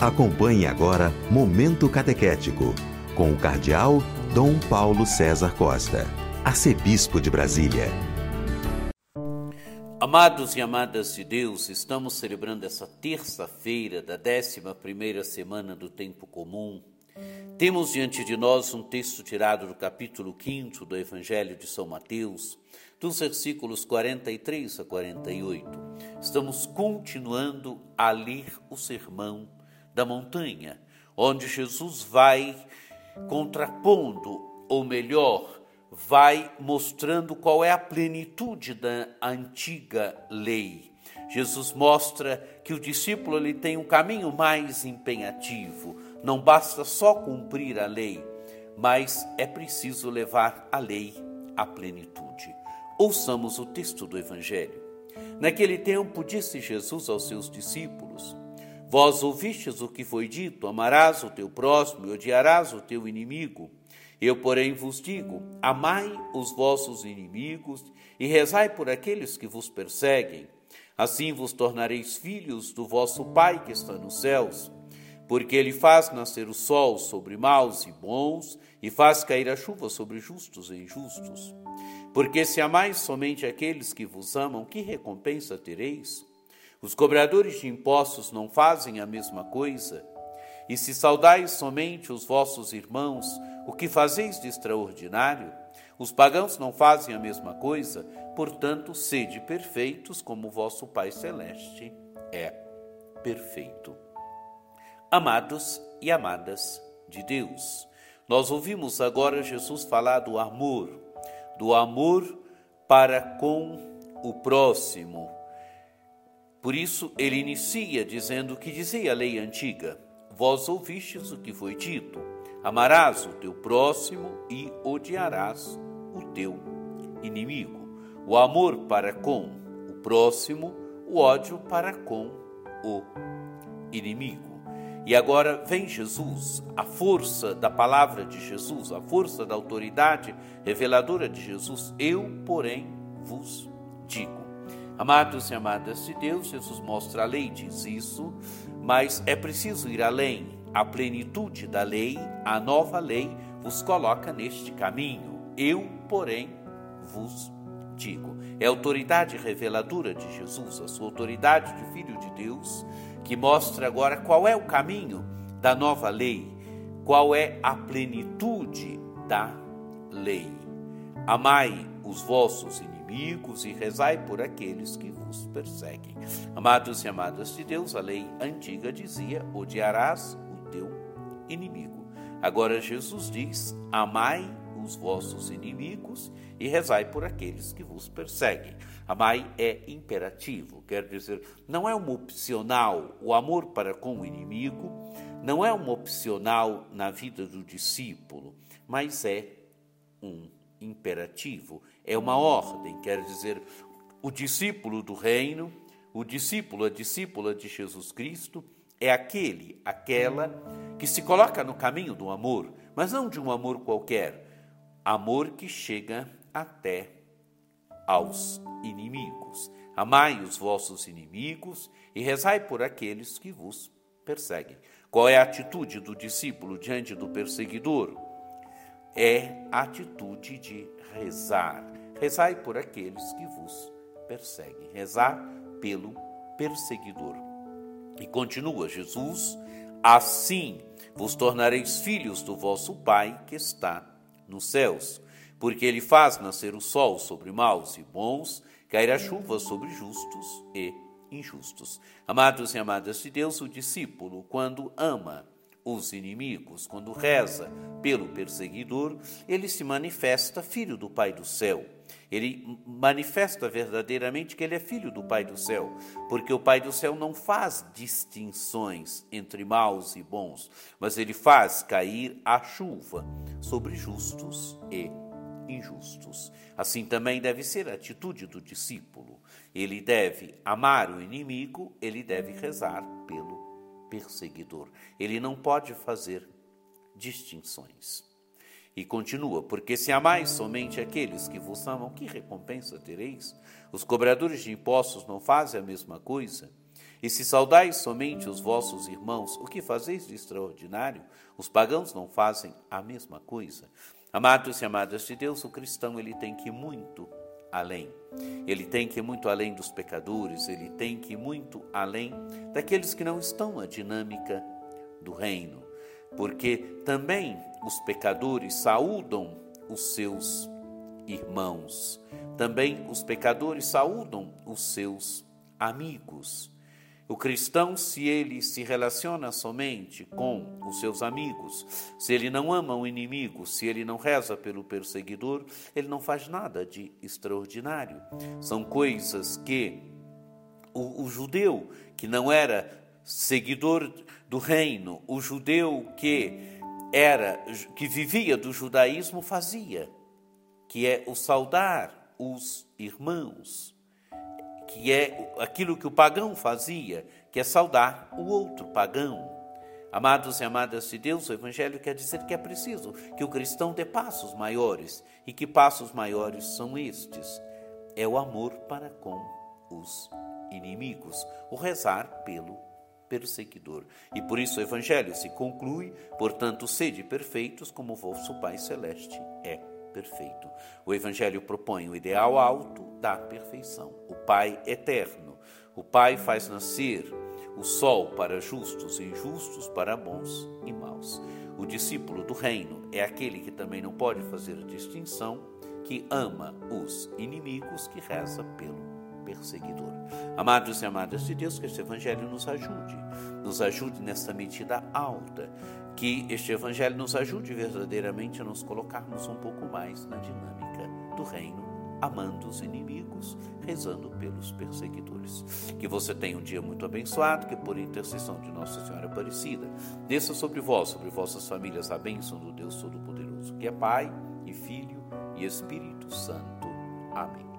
Acompanhe agora Momento Catequético, com o Cardeal Dom Paulo César Costa, Arcebispo de Brasília. Amados e amadas de Deus, estamos celebrando essa terça-feira da 11 semana do Tempo Comum. Temos diante de nós um texto tirado do capítulo 5 do Evangelho de São Mateus, dos versículos 43 a 48. Estamos continuando a ler o sermão da montanha, onde Jesus vai contrapondo, ou melhor, vai mostrando qual é a plenitude da antiga lei. Jesus mostra que o discípulo ele tem um caminho mais empenhativo. Não basta só cumprir a lei, mas é preciso levar a lei à plenitude. Ouçamos o texto do Evangelho. Naquele tempo, disse Jesus aos seus discípulos: Vós ouvistes o que foi dito: amarás o teu próximo e odiarás o teu inimigo. Eu, porém, vos digo: amai os vossos inimigos e rezai por aqueles que vos perseguem. Assim vos tornareis filhos do vosso Pai que está nos céus, porque ele faz nascer o sol sobre maus e bons e faz cair a chuva sobre justos e injustos. Porque se amais somente aqueles que vos amam, que recompensa tereis? Os cobradores de impostos não fazem a mesma coisa? E se saudais somente os vossos irmãos, o que fazeis de extraordinário? Os pagãos não fazem a mesma coisa, portanto, sede perfeitos como vosso Pai Celeste é perfeito. Amados e amadas de Deus, nós ouvimos agora Jesus falar do amor, do amor para com o próximo por isso, ele inicia dizendo o que dizia a lei antiga: Vós ouvistes o que foi dito: amarás o teu próximo e odiarás o teu inimigo. O amor para com o próximo, o ódio para com o inimigo. E agora vem Jesus, a força da palavra de Jesus, a força da autoridade reveladora de Jesus. Eu, porém, vos digo. Amados e amadas de Deus, Jesus mostra a lei, diz isso, mas é preciso ir além. A plenitude da lei, a nova lei, vos coloca neste caminho. Eu, porém, vos digo. É a autoridade reveladora de Jesus, a sua autoridade de Filho de Deus, que mostra agora qual é o caminho da nova lei, qual é a plenitude da lei. Amai os vossos inimigos inimigos e rezai por aqueles que vos perseguem. Amados e amadas de Deus, a lei antiga dizia: odiarás o teu inimigo. Agora Jesus diz: amai os vossos inimigos e rezai por aqueles que vos perseguem. Amai é imperativo, quer dizer, não é uma opcional. O amor para com o inimigo não é uma opcional na vida do discípulo, mas é um imperativo, é uma ordem, quer dizer, o discípulo do reino, o discípulo, a discípula de Jesus Cristo, é aquele, aquela que se coloca no caminho do amor, mas não de um amor qualquer, amor que chega até aos inimigos. Amai os vossos inimigos e rezai por aqueles que vos perseguem. Qual é a atitude do discípulo diante do perseguidor? É a atitude de rezar. Rezai por aqueles que vos perseguem. Rezar pelo perseguidor. E continua Jesus: Assim vos tornareis filhos do vosso Pai que está nos céus, porque ele faz nascer o sol sobre maus e bons, cair a chuva sobre justos e injustos. Amados e amadas de Deus, o discípulo, quando ama os inimigos, quando reza pelo perseguidor, ele se manifesta filho do Pai do céu. Ele manifesta verdadeiramente que ele é filho do Pai do céu, porque o Pai do céu não faz distinções entre maus e bons, mas ele faz cair a chuva sobre justos e injustos. Assim também deve ser a atitude do discípulo. Ele deve amar o inimigo, ele deve rezar pelo perseguidor. Ele não pode fazer distinções. E continua: Porque se amais somente aqueles que vos amam, que recompensa tereis? Os cobradores de impostos não fazem a mesma coisa? E se saudais somente os vossos irmãos, o que fazeis de extraordinário? Os pagãos não fazem a mesma coisa. Amados e amadas de Deus, o cristão ele tem que muito além. Ele tem que ir muito além dos pecadores, ele tem que ir muito além daqueles que não estão na dinâmica do reino, porque também os pecadores saúdam os seus irmãos, também os pecadores saúdam os seus amigos. O cristão, se ele se relaciona somente com os seus amigos, se ele não ama o inimigo, se ele não reza pelo perseguidor, ele não faz nada de extraordinário. São coisas que o, o judeu, que não era seguidor do reino, o judeu que era que vivia do judaísmo fazia, que é o saudar os irmãos que é aquilo que o pagão fazia, que é saudar o outro pagão. Amados e amadas de Deus, o Evangelho quer dizer que é preciso que o cristão dê passos maiores. E que passos maiores são estes? É o amor para com os inimigos, o rezar pelo perseguidor. E por isso o Evangelho se conclui, portanto, sede perfeitos como vosso Pai Celeste é perfeito. O Evangelho propõe o ideal alto da perfeição, o Pai eterno. O Pai faz nascer o sol para justos e injustos, para bons e maus. O discípulo do reino é aquele que também não pode fazer distinção, que ama os inimigos, que reza pelo perseguidor. Amados e amadas de Deus, que este Evangelho nos ajude, nos ajude nessa medida alta, que este Evangelho nos ajude verdadeiramente a nos colocarmos um pouco mais na dinâmica do reino, amando os inimigos, rezando pelos perseguidores. Que você tenha um dia muito abençoado, que por intercessão de Nossa Senhora Aparecida, desça sobre vós, sobre vossas famílias, a bênção do Deus Todo-Poderoso, que é Pai e Filho e Espírito Santo. Amém.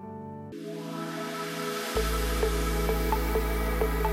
thank you